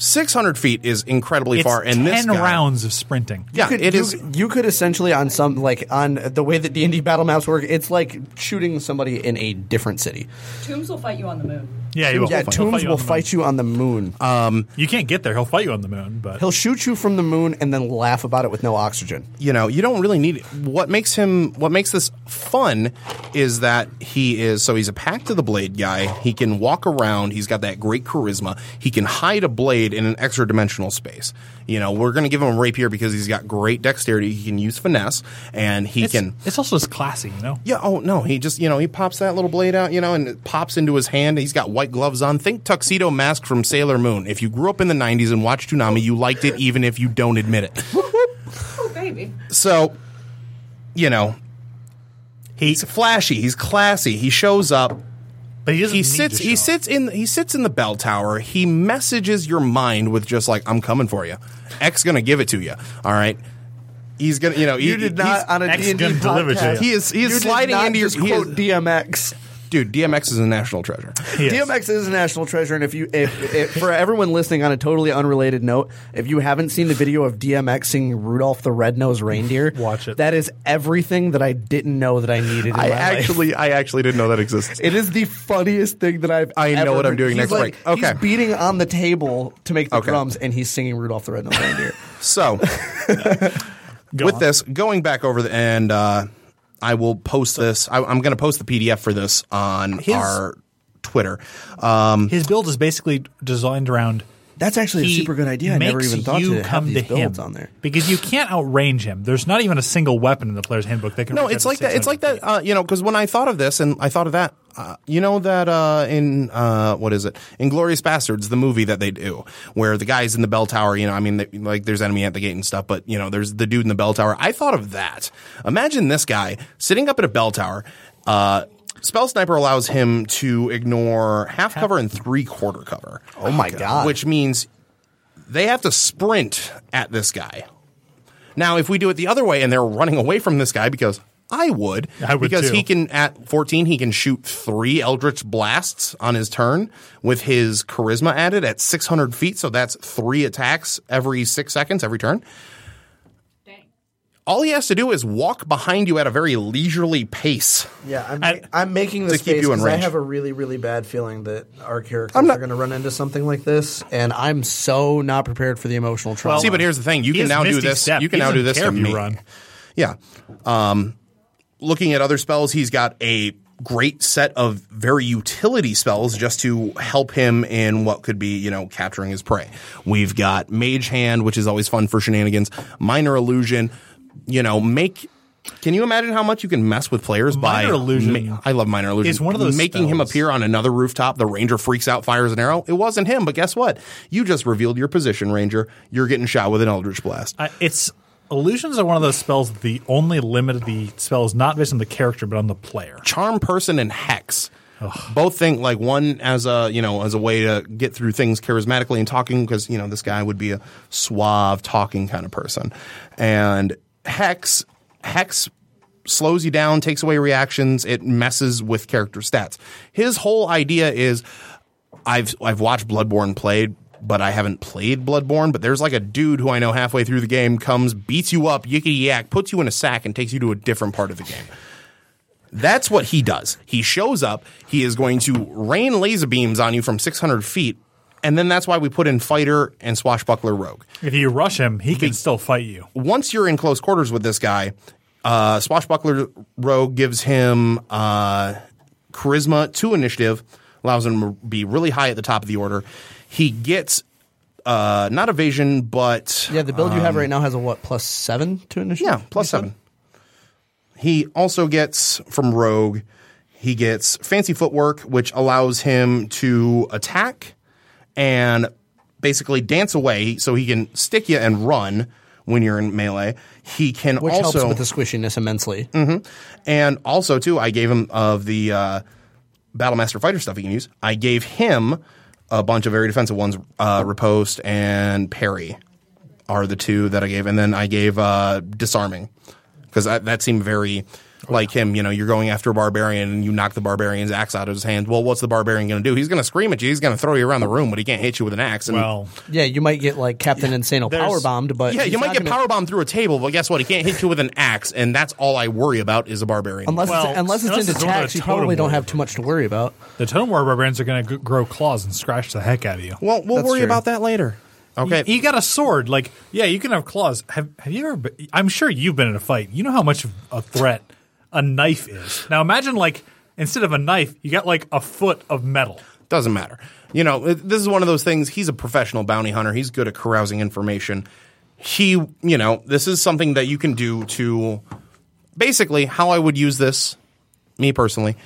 600 feet is incredibly It's far, and this ten guy, rounds of sprinting. Yeah, Could- it you, is. You could essentially on some like on the way that D and D battle maps work. It's like shooting somebody in a different city. Tombs will fight you on the moon. Yeah, he will. Yeah, He'll Tombs you will on the moon. fight you on the moon. Um, you can't get there. He'll fight you on the moon, but He'll shoot you from the moon and then laugh about it with no oxygen. you know, you don't really need what makes him what makes this fun is that he is so he's a Pact of the Blade guy. He can walk around, he's got that great charisma. He can hide a blade in an extra dimensional space. You know, we're going to give him a rapier because he's got great dexterity. He can use finesse and he it's, can it's also just classy, you know. yeah, oh no, he just, you know, he pops that little blade out, you know, and it pops into his hand. He's got white gloves on. Think tuxedo mask from Sailor Moon. If you grew up in the 90s and watched Toonami, you liked it even if you don't admit it. Oh, baby. So, you know, he's flashy, he's classy. He shows up. But he doesn't. He need sits to he sits in he sits in the bell tower. He messages your mind with just like I'm coming for you. X going to give it to you. All right. He's going to, you know, he- he's- on a X D&D gonna deliver to podcast. you. He is he is You sliding into your just he is- quote DMX. Dude, DMX is a national treasure. He is. DMX is a national treasure, and if you, if, if for everyone listening on a totally unrelated note, if you haven't seen the video of DMX singing "Rudolph the Red-Nosed Reindeer," Watch it. That is everything that I didn't know that I needed. In I my life. actually I actually didn't know that existed. It is the funniest thing that I've. I know ever what I'm doing He's next like, break. Okay. he's beating on the table to make the Okay. drums, and he's singing "Rudolph the Red-Nosed Reindeer." So, with on. this, going back over the and uh, I will post this. I, I'm going to post the PDF for this on His- our Twitter. Um, His build is basically designed around. That's actually a super good idea. I never even thought you to come have these to builds him on there. because you can't outrange him. There's not even a single weapon in the player's handbook that can. no, it's like that. It's like that. Uh, you know, because when I thought of this and I thought of that, uh, you know that uh, in uh, what is it? Inglourious Basterds, the movie that they do, where the guy's in the bell tower. You know, I mean, they, like there's enemy at the gate and stuff, but you know, there's the dude in the bell tower. I thought of that. Imagine this guy sitting up at a bell tower. Uh, Spell Sniper allows him to ignore half cover and three quarter cover. Oh my god! which means they have to sprint at this guy. Now, if we do it the other way and they're running away from this guy, because I would, I would because too. he can at 14 he can shoot three Eldritch blasts on his turn with his charisma added at 600 feet, so that's three attacks every six seconds every turn. Dang. all he has to do is walk behind you at a very leisurely pace. Yeah, I'm, And- ma- I'm making this To keep you in because I have a really, really bad feeling that our characters I'm not- are going to run into something like this. and I'm so not prepared for the emotional trauma. See, but here's the thing: you He can now do this. Step. You can He now do this care to if you me. run. Yeah. Um, looking at other spells, he's got a great set of very utility spells just to help him in what could be, you know, capturing his prey. We've got Mage Hand, which is always fun for shenanigans. Minor Illusion, you know, make. Can you imagine how much you can mess with players by Illusion ma- I love Minor Illusion. is one of those making him appear on another rooftop. The ranger freaks out, fires an arrow. It wasn't him, but guess what? You just revealed your position, Ranger. You're getting shot with an Eldritch Blast. I, it's illusions are one of those spells the only limit of the spell is not based on the character but on the player. charm person and hex both think like one as a you know as a way to get through things charismatically and talking because you know this guy would be a suave talking kind of person and hex hex slows you down takes away reactions it messes with character stats his whole idea is I've I've watched Bloodborne played, but I haven't played Bloodborne. But there's like a dude who I know halfway through the game comes, beats you up, yickety yak, puts you in a sack, and takes you to a different part of the game. That's what he does. He shows up. He is going to rain laser beams on you from 600 feet, and then that's why we put in fighter and swashbuckler rogue If you rush him, he can still fight you. once you're in close quarters with this guy, uh, Swashbuckler Rogue gives him uh, charisma to initiative, allows him to be really high at the top of the order. He gets uh, not evasion, but yeah, the build you have right now has a what plus seven to initiative? yeah, plus seven. He also gets from Rogue, he gets fancy footwork, which allows him to attack and basically dance away so he can stick you and run when you're in melee. He can which also helps with the squishiness immensely. and also too, I gave him of the uh, Battlemaster fighter stuff he can use. I gave him a bunch of very defensive ones. Uh, Riposte and Parry are the two that I gave, and then I gave uh, disarming because that seemed very Oh, like him. You know, you're going after a barbarian and you knock the barbarian's axe out of his hand. Well, what's the barbarian going to do? He's going to scream at you. He's going to throw you around the room, but he can't hit you with an axe. And Well, Yeah, you might get like Captain Insano power bombed, but yeah, you might get gonna- power bombed through a table, but guess what? He can't hit you with an axe, and that's all I worry about is a barbarian. Unless Well, it's, unless it's unless into it's one of the attacks, you probably don't have too much to worry about. the Totem War barbarians are going to g- grow claws and scratch the heck out of you. well, we'll That's worry true. about that later. Okay. You, you got a sword. Like, yeah, you can have claws. Have Have you ever? Been, I'm sure you've been in a fight. You know how much of a threat a knife is. Now imagine like instead of a knife, you got like a foot of metal. Doesn't matter. You know, this is one of those things. He's a professional bounty hunter. He's good at carousing information. He, you know, this is something that you can do to basically how I would use this, me personally.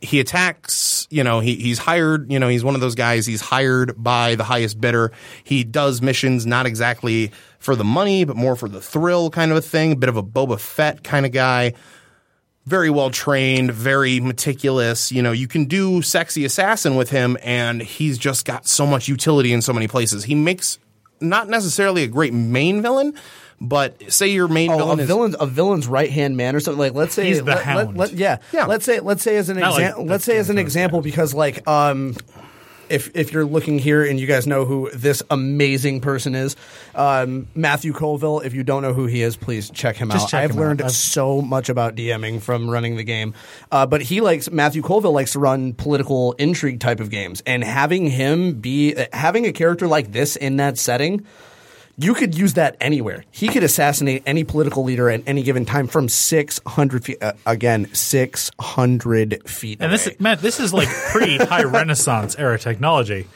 He attacks, you know, he, he's hired, you know, he's one of those guys, he's hired by the highest bidder. He does missions not exactly for the money, but more for the thrill kind of a thing, a bit of a Boba Fett kind of guy very well trained, very meticulous. You know, you can do sexy assassin with him, and he's just got so much utility in so many places. He makes not necessarily a great main villain, but say your main Oh, a villain is villain's a villain's right hand man or something like. Let's say He's the let- let- Hound. let- yeah, Yeah. Let's say let's say as an Not like example. the let's say as an Game of example because like um. If, if you're looking here and you guys know who this amazing person is, um, Matthew Colville. If you don't know who he is, please check him Just out. check I've him learned out. I've- so much about DMing from running the game. Uh, but he likes Matthew Colville likes to run political intrigue type of games, and having him be having a character like this in that setting you could use that anywhere. He could assassinate any political leader at any given time from 600 feet. Uh, again, 600 feet. And this, away. Matt, this is like pretty high Renaissance era technology.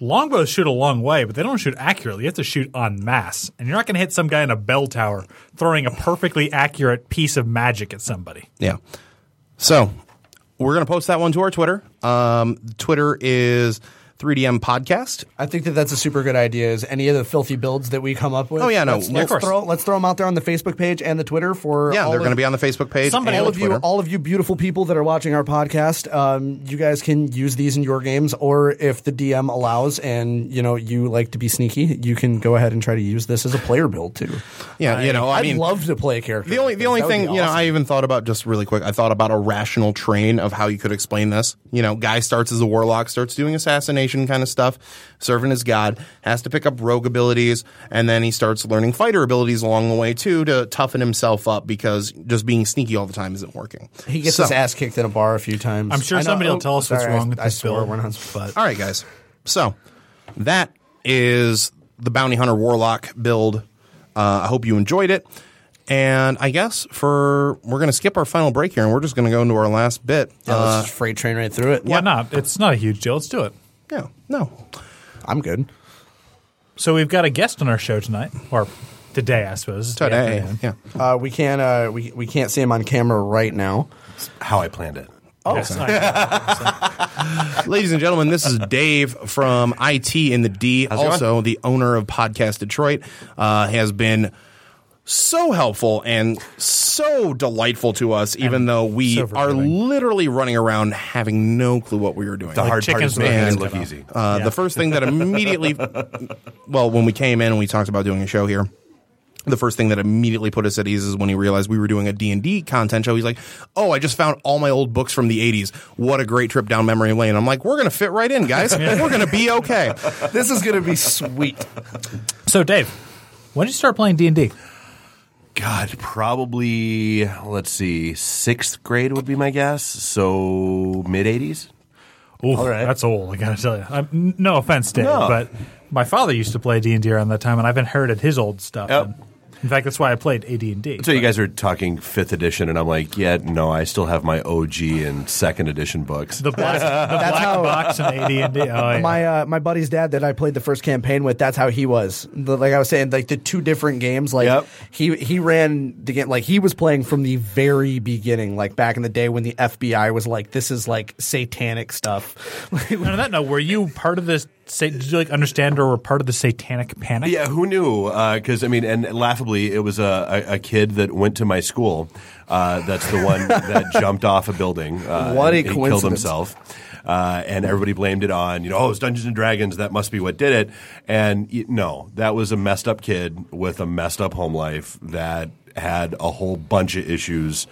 Longbows shoot a long way, but they don't shoot accurately. You have to shoot en masse, and you're not going to hit some guy in a bell tower throwing a perfectly accurate piece of magic at somebody. yeah. So we're gonna post that one to our Twitter. Um, Twitter is 3DM Podcast. I think that that's a super good idea. Is any of the filthy builds that we come up with? Oh, yeah, no, let's, of let's course. throw let's throw them out there on the Facebook page and the Twitter for Yeah, all they're going to be on the Facebook page. Somebody and all of you, all of you beautiful people that are watching our podcast, um, you guys can use these in your games, or if the DM allows, and you know you like to be sneaky, you can go ahead and try to use this as a player build too. yeah, you know, I I'd mean, love to play a character. The only the only thing be you know. I even thought about just really quick. I thought about a rational train of how you could explain this. You know, guy starts as a warlock, starts doing assassination transformation kind of stuff, serving as God, has to pick up rogue abilities, and then he starts learning fighter abilities along the way too to toughen himself up because just being sneaky all the time isn't working. He gets So- his ass kicked in a bar a few times. I'm sure know- somebody will oh, tell us what's wrong I, with I this swore build. we're not- But All right, guys. So that is the Bounty Hunter Warlock build. Uh, I hope you enjoyed it. And I guess for we're going to skip our final break here, and we're just going to go into our last bit. Yeah, Uh, let's just freight train right through it. why not? It's not a huge deal. Let's do it. Yeah, no, I'm good. So we've got a guest on our show tonight, or today, I suppose. It's today, yeah. Uh, we can't uh, we we can't see him on camera right now. How I planned it. Yes, I- Ladies and gentlemen, this is Dave from IT in the D, it also the owner of Podcast Detroit. Uh, has been so helpful and so delightful to us, even though we so are literally running around having no clue what we were doing. The hard part is making it look easy. Uh, Yeah. The first thing that immediately, well, when we came in and we talked about doing a show here, the first thing that immediately put us at ease is when he realized we were doing a D&D content show. He's like, oh, I just found all my old books from the 80s. What a great trip down memory lane. I'm like, we're going to fit right in, guys. We're going to be okay. This is gonna be sweet. so, Dave, when did you start playing D and D? God, probably let's see, sixth grade would be my guess. So mid '80s. Oh, that's old. I gotta tell you. I'm, no offense, Dave, No. but my father used to play D and D around that time, and I've inherited his old stuff. Yep. And in fact, that's why I played AD and D. So you guys are talking fifth edition, and I'm like, yeah, no, I still have my OG and second edition books. The black, the black how- box and AD and D. Oh, yeah. My uh, my buddy's dad that I played the first campaign with, that's how he was. The, like I was saying, like the two different games. Like Yep. he he ran the game like he was playing from the very beginning, like back in the day when the FBI was like, this is like satanic stuff. And on that note, were you part of this? Sa- Did you like understand or were part of the Satanic Panic? Yeah, who knew? Because I mean, and laughably, it was a, a, a kid that went to my school. Uh, that's the one that jumped off a building. Uh, What a and, and killed himself. Uh, and everybody blamed it on, you know, oh, it's Dungeons and Dragons. That must be what did it. And y- no, that was a messed up kid with a messed up home life that had a whole bunch of issues,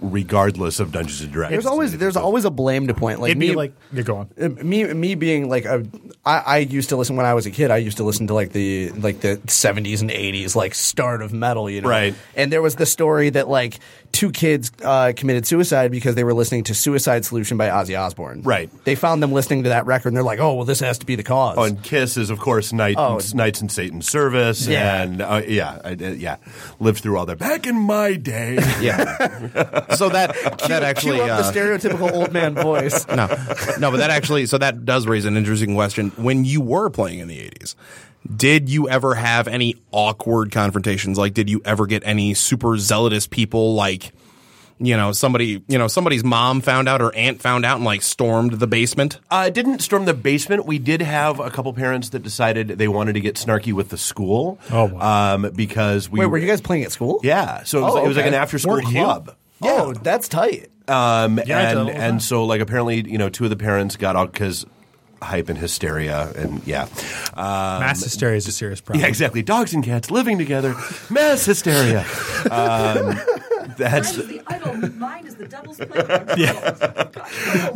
regardless of Dungeons and Dragons. There's always there's always a blame to point. Like It'd me, be like you're going. Uh, me me being like a, I, I used to listen when I was a kid. I used to listen to like the like the 70s and 80s like start of metal, you know. Right. And there was the story that like two kids uh, committed suicide because they were listening to Suicide Solution by Ozzy Osbourne. Right. They found them listening to that record and they're like, "Oh, well this has to be the cause." Oh, and Kiss is, of course, Night, Oh. Knights in Satan's Service. Yeah. And, uh, yeah, I, uh, yeah. Lived through all that. Back in my day. Yeah. So that that actually Cue up uh, the stereotypical old man voice. no, no, but that actually, so that does raise an interesting question. When you were playing in the 80s, did you ever have any awkward confrontations? Like, did you ever get any super zealotous people like, you know, somebody, you know, somebody's mom found out or aunt found out and like stormed the basement? Uh, didn't storm the basement. We did have a couple parents that decided they wanted to get snarky with the school. Oh, wow. Um, because we Wait, were you guys playing at school? Yeah, so it was, Oh, like, it was like an after school Weren't you? club. Oh, that's tight. Um, Yeah, and and so like apparently you know two of the parents got out because hype and hysteria and yeah. Um, Mass hysteria is a serious problem. yeah, exactly. Dogs and cats living together, mass hysteria. Um, that's Mine is the idol. Mine is the devil's playground. Yeah.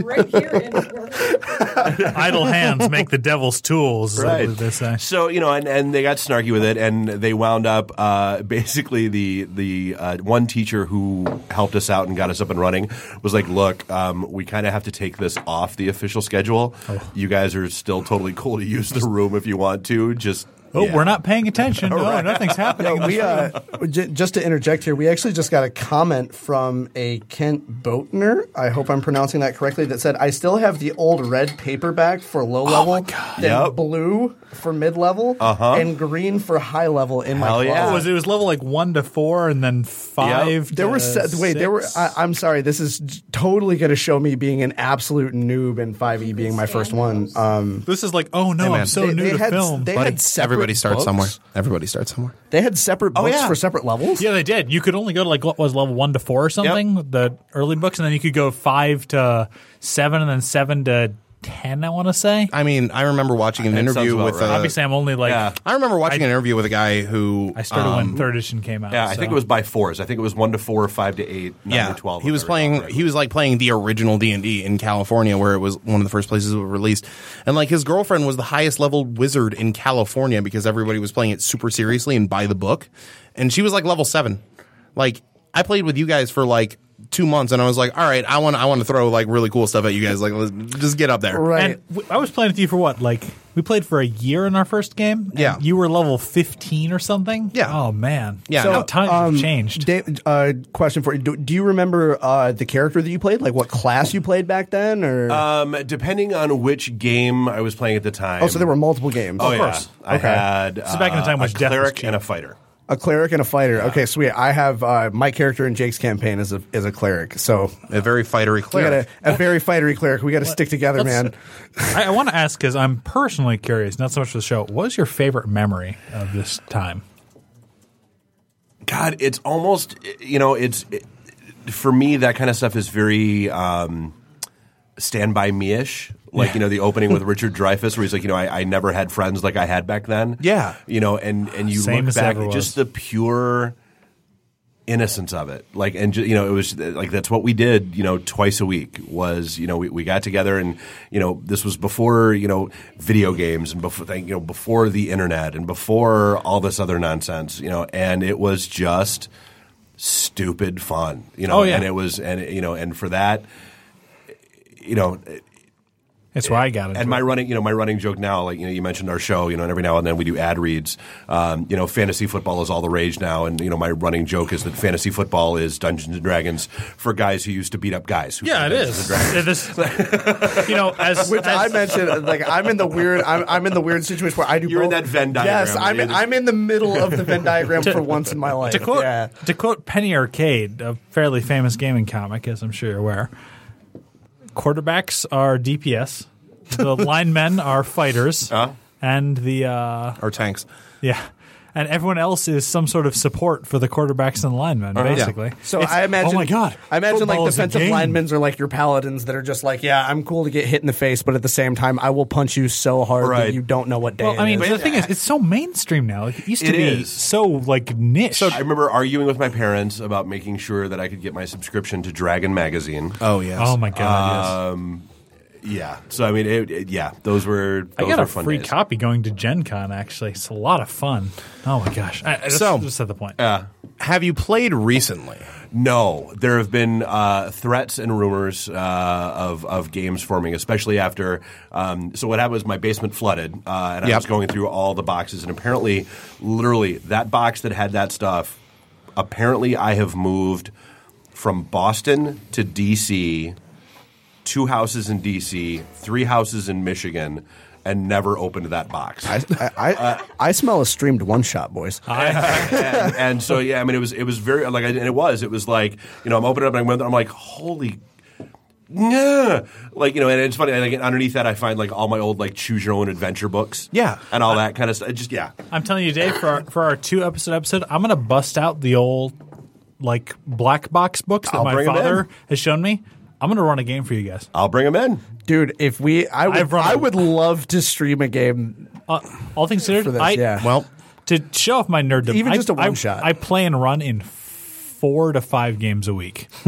right here in Idle hands make the devil's tools. Right. they say. So you know, and, and they got snarky with it, and they wound up uh, basically the the uh, one teacher who helped us out and got us up and running was like, "Look, um, we kind of have to take this off the official schedule. You guys are still totally cool to use the room if you want to. Just Oh, yeah. we're not paying attention. No, nothing's happening. in we uh, j- just to interject here, we actually just got a comment from a Kent Boatner. I hope I'm pronouncing that correctly. That said, I still have the old red paperback for low level, then Yep. blue for mid level, Uh-huh. and green for high level in my Hell yeah. closet. It was it was level like one to four, and then five. There to were se- wait. There were. I, I'm sorry. This is totally going to show me being an absolute noob, and 5e being my first one. Um, this is like, oh no, man. I'm so They- new they to had- film. they- Buddy, had separate everybody starts books? somewhere. Everybody starts somewhere. they had separate Oh, books yeah. for separate levels. yeah, they did. You could only go to like what was level one to four or something, the early books, and then you could go five to seven, and then seven to ten. I want to say. I mean, I remember watching an That sounds interview about with. right. Uh, Obviously, I'm only like Yeah. I remember watching an interview with a guy who I started um, when third edition came out. Yeah, I think it was by fours. I think it was one to four, five to eight, nine yeah, to twelve. he if was I recall playing. correctly. He was like playing the original D and D in California, where it was one of the first places it was released. And like his girlfriend was the highest level wizard in California because everybody was playing it super seriously and by the book, and she was like level seven. Like I played with you guys for like two months, and I was like, all right, I want I want to throw like really cool stuff at you guys. Like, let's just get up there. Right. And w- I was playing with you for what? Like we played for a year in our first game. and Yeah. you were level 15 or something. Yeah. Oh man. Yeah, So no, times um, have changed. Dave, uh, question for you: do, do you remember uh, the character that you played? Like what class you played back then? Or Um, depending on which game I was playing at the time. oh, so there were multiple games. Oh of yeah, course. I Okay. had This is back in the uh, time when a death was cleric and a fighter. A cleric and a fighter. Okay, sweet. I have uh, my character in Jake's campaign is a is a cleric. So A very fightery we got cleric. a, a very fightery cleric. We got to stick together, man. I, I want to ask because I'm personally curious, not so much for the show. What was your favorite memory of this time? God, it's almost you know, it's it, for me that kind of stuff is very um, stand by me ish. Like you know the opening with Richard Dreyfuss, where he's like, you know, I, I never had friends like I had back then. Yeah. you know, and and you Same look back, just the pure innocence of it. Like, and you know, it was like that's what we did. You know, twice a week was you know we, we got together, and you know this was before you know video games and before you know before the internet and before all this other nonsense. You know, and it was just stupid fun. You know, Oh, yeah. and it was and you know, and for that, you know. That's why I got it. And my running, you know, my running joke now, like you know, you mentioned our show, you know, and every now and then we do ad reads. Um, you know, fantasy football is all the rage now, and you know, my running joke is that fantasy football is Dungeons and Dragons for guys who used to beat up guys. Who yeah, it play Dungeons is. and Dragons. It is- you know, as, Which I mentioned, like I'm in the weird, I'm, I'm in the weird situation where I do. You're in that Venn Yes, diagram. I'm, You're I'm in the middle of the Venn diagram for once in my life. to quote yeah. to quote Penny Arcade, a fairly famous gaming comic, as I'm sure you're aware. Quarterbacks are DPS, the linemen are fighters, Uh-huh. and the uh, or tanks. yeah, and everyone else is some sort of support for the quarterbacks and linemen, basically. So It's- I imagine. oh my god, I imagine like defensive game. linemen are like your paladins that are just like, yeah, I'm cool to get hit in the face, but at the same time, I will punch you so hard that you don't know what day. Well, I mean, is. the thing is, it's so mainstream now. Like, it used to It be is. so like niche. So I remember arguing with my parents about making sure that I could get my subscription to Dragon magazine. Oh yes. oh my god, Um, yeah. So I mean, it, it- yeah, those were I got were a fun free days. copy going to Gen Con, actually. It's a lot of fun. Oh my gosh. I, I just, So- just at the point. Yeah. Have you played recently? No, there have been uh, threats and rumors uh, of of games forming, especially after. Um, so what happened was my basement flooded, uh, and I Yep. was going through all the boxes, and apparently, literally, that box that had that stuff. Apparently, I have moved from Boston to DC, two houses in DC, three houses in Michigan, and never opened that box. I, I, I, uh, I smell a streamed one shot, boys. and, and so yeah, I mean, it was it was very like, and it was it was like you know, I'm opening up and I'm, going- I'm like, holy. Yeah, like you know, and it's funny. Like underneath that, I find like all my old like choose your own adventure books, Yeah. and all that kind of stuff. Just yeah, I'm telling you, Dave, for our, for our two episode episode, I'm going to bust out the old like black box books that I'll my father has shown me. I'm going to run a game for you guys. I'll bring them in. Dude, if we, I would, I've run I a- would love to stream a game Uh, all things considered, for this. I, yeah. Well, to show off my nerddom, Even I- just a I- one-shot. I play and run in four to five games a week.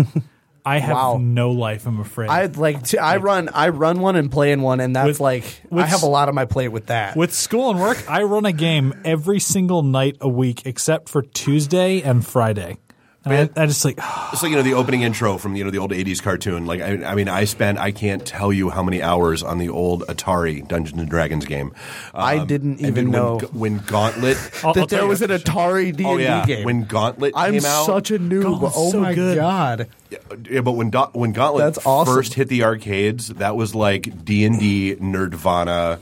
I have Wow. no life. I'm afraid. I'd like to. I run. I run one and play in one, and that's With- like with I have a lot on my plate with that. With school and work, I run a game every single night a week except for Tuesday and Friday. And I, I just like It's like you know the opening intro from you know the old '80s cartoon. Like I, I mean, I spent I can't tell you how many hours on the old Atari Dungeons and Dragons game. I Um, didn't even dude, when know when Gauntlet. I'll- I'll that there was an what. Atari D oh and D yeah, game. when Gauntlet I'm came out, such a noob. Gauntlet's oh so my good. god! Yeah, but when Do- when Gauntlet That's awesome. first hit the arcades, that was like D and D Nerdvana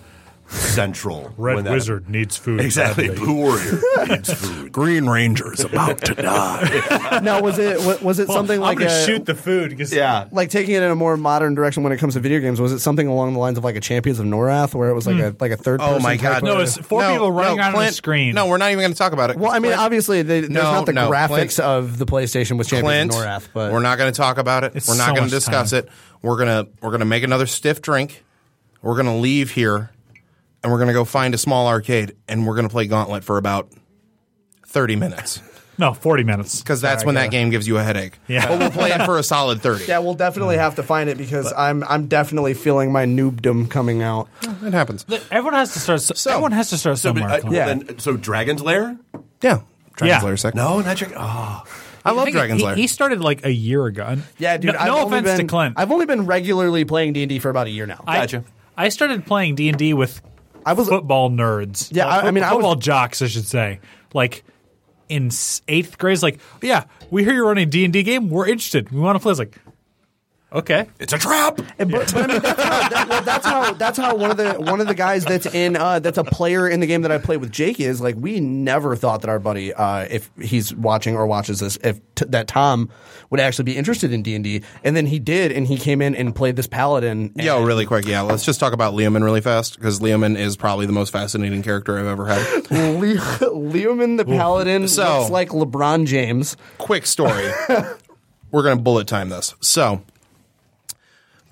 Central. when that- Wizard needs food. Exactly, Blue Warrior needs food. Green Ranger's about to die. now was it wa- was it something I'm like a, shoot the food Yeah, like taking it in a more modern direction when it comes to video games? Was it something along the lines of like a Champions of Norrath, where it was like hmm. a like a third? Oh my god! No, it's four people running on a Clint, screen. No, we're not even going to talk about it. Well, I mean, Clint, obviously, they, there's No, not the no, graphics Clint- of the PlayStation with Champions Clint, of Norrath, but we're not going to talk about it. We're not so going to discuss time. it. We're gonna we're gonna make another stiff drink, We're going to leave here and we're going to go find a small arcade and we're going to play Gauntlet for about 30 minutes. No, 40 minutes. Because that's Sorry, when I that game gives you a headache. Yeah. But we'll play it for a solid 30. Yeah, we'll definitely have to find it because I'm I'm definitely feeling my noobdom coming out. It happens. Everyone has to start. So- everyone has to start So, but, somewhere. uh, Clint. Yeah. then- so Dragon's Lair? Yeah. Dragon's Yeah. Lair second. No, not Dragon. Oh, I love think Dragon's he, Lair. He started like a year ago. Yeah, dude. No, I've no only offense been, to Clint. I've only been regularly playing D and D for about a year now. I, Gotcha. I started playing D and D with I was football nerds. Yeah, I- I mean, I was- football jocks, I should say. Like in s- eighth grade, it's like, oh, yeah, we hear you're running D and D game. We're interested. We want to play. It's like, okay, it's a trap. And But, but I mean, that's how, that, that's how that's how one of the one of the guys that's in uh, that's a player in the game that I play with Jake is like we never thought that our buddy uh, if he's watching or watches this if t- that Tom would actually be interested in D and D and then he did and he came in and played this paladin. and- Yo, really quick, yeah. Let's just talk about Leoman really fast because Leoman is probably the most fascinating character I've ever had. Le- Leoman the paladin So- looks like LeBron James. quick story. We're going to bullet time this. So,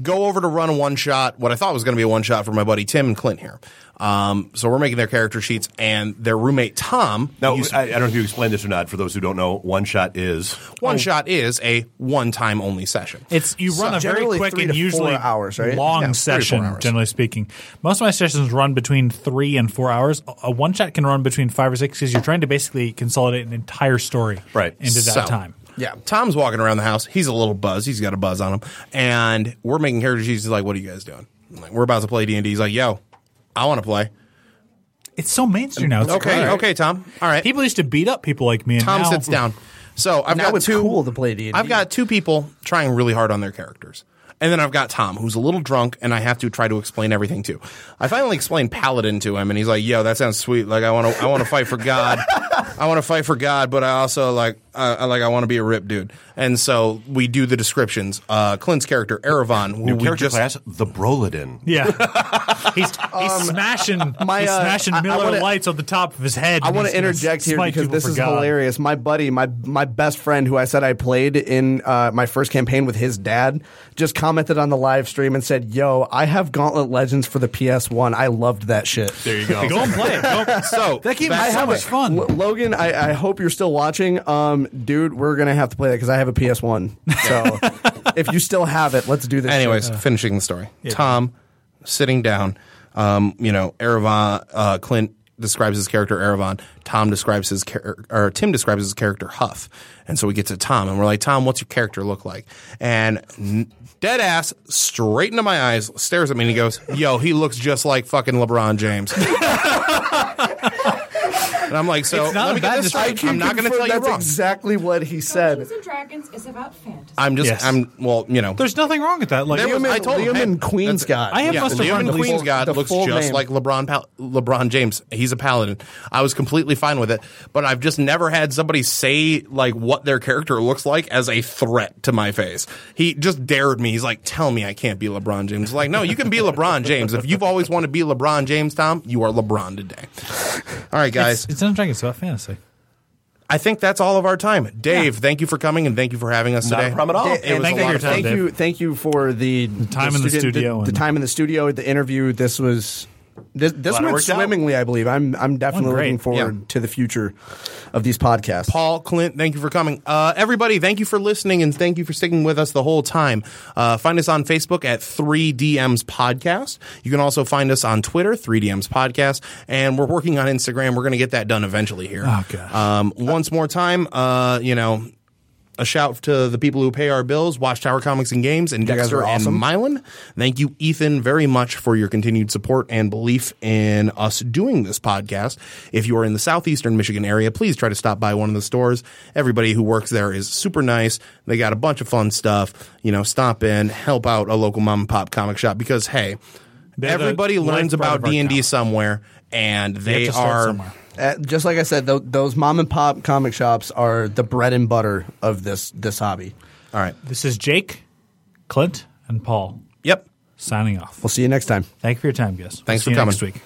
go over to run a one shot, what I thought was going to be a one shot for my buddy Tim and Clint here. Um, so, we're making their character sheets, and their roommate Tom. Now, used- I, I don't know if you explained this or not. For those who don't know, one shot is one shot is a one time only session. It's you run a very quick and usually hours, right? long Yeah, three to four session. hours. Generally speaking, most of my sessions run between three and four hours. A- A one shot can run between five or six because you're trying to basically consolidate an entire story Right. into that So, time. Yeah. Tom's walking around the house. He's a little buzz. He's got a buzz on him. And we're making character sheets. He's like, what are you guys doing? I'm like, we're about to play D&D. He's like, yo, I want to play. It's so mainstream now. It's Okay, great. okay, Tom. All right. People used to beat up people like me. And Tom now, sits down. So I've Now got it's two. cool to play D&D. I've got two people trying really hard on their characters. And then I've got Tom, who's a little drunk, and I have to try to explain everything to. I finally explained Paladin to him, and he's like, "Yo, that sounds sweet. Like I want to, I want to fight for God. I want to fight for God, but I also like, uh, I like, I want to be a rip dude." And so we do the descriptions. Uh, Clint's character, Erevan, who new we character just class, the Broladin. Yeah, he's he's smashing my, he's uh, smashing I- I Miller wanna- lights on the top of his head. I want to interject here because this is God. hilarious. My buddy, my my best friend, who I said I played in uh, my first campaign with his dad, just commented on the live stream and said, "Yo, I have Gauntlet Legends for the PS One. I loved that shit." There you go. Go and play it. Go. so That game back- is so much fun. L- Logan, I, I hope you're still watching. Um, dude, we're gonna have to play that because I have a PS One. So if you still have it, let's do this. Anyways, shit. finishing the story. Tom sitting down. Um, you know, Erevan, uh, Clint describes his character Erevan. Tom describes his char- or Tim describes his character Huff. And so we get to Tom, and we're like, Tom, what's your character look like? And n- dead ass, straight into my eyes, stares at me, and he goes, "Yo, he looks just like fucking LeBron James." and I'm like, so It's not let a me get bad this straight. description. I'm not going to tell you That's wrong. exactly what he said. Dungeons and Dragons is about fantasy. I'm just, Yes. I'm well, you know, There's nothing wrong with that. Like There was- Liam I told him, Liam hey, and Queen's that's- God. I have Yeah, must have Liam run and the Queen's full- God the looks full just name. like LeBron Pal- LeBron James. He's a paladin. I was completely fine with it, but I've just never had somebody say like what their character looks like as a threat to my face. He just dared me. He's like, "Tell me I can't be LeBron James." Like, no, you can be LeBron James. If you've always wanted to be LeBron James, Tom, you are LeBron today. All right, guys. It's Dungeons and Dragons. It's about fantasy. I think that's all of our time. Dave, thank you for coming and thank you for having us Not today. a problem at all. And It was thank, a lot you, of fun, thank Dave. you, thank you for the, time in the studio the, and- time in the studio, the interview. This was this, this went worked out. swimmingly. I believe. I'm I'm definitely great. looking forward Yeah. to the future of these podcasts. Paul, Clint, thank you for coming. Uh, everybody, thank you for listening and thank you for sticking with us the whole time. Uh, find us on Facebook at 3DMs Podcast. You can also find us on Twitter, 3DMs Podcast, and we're working on Instagram. We're going to get that done eventually here. Oh. Um, once more time, uh, you know, a shout to the people who pay our bills, Watchtower Comics and Games, and guys Dexter are awesome. and Milan. Thank you, Ethan, very much for your continued support and belief in us doing this podcast. If you are in the southeastern Michigan area, please try to stop by one of the stores. Everybody who works there is super nice. They got a bunch of fun stuff. You know, stop in, help out a local mom and pop comic shop because hey, They're everybody learns about D and D somewhere, and they are. somewhere. Uh, just like I said, tho- those mom and pop comic shops are the bread and butter of this this hobby. All right. This is Jake, Clint, and Paul Yep. signing off. We'll see you next time. Thank you for your time, guys. Thanks See for you next coming. week.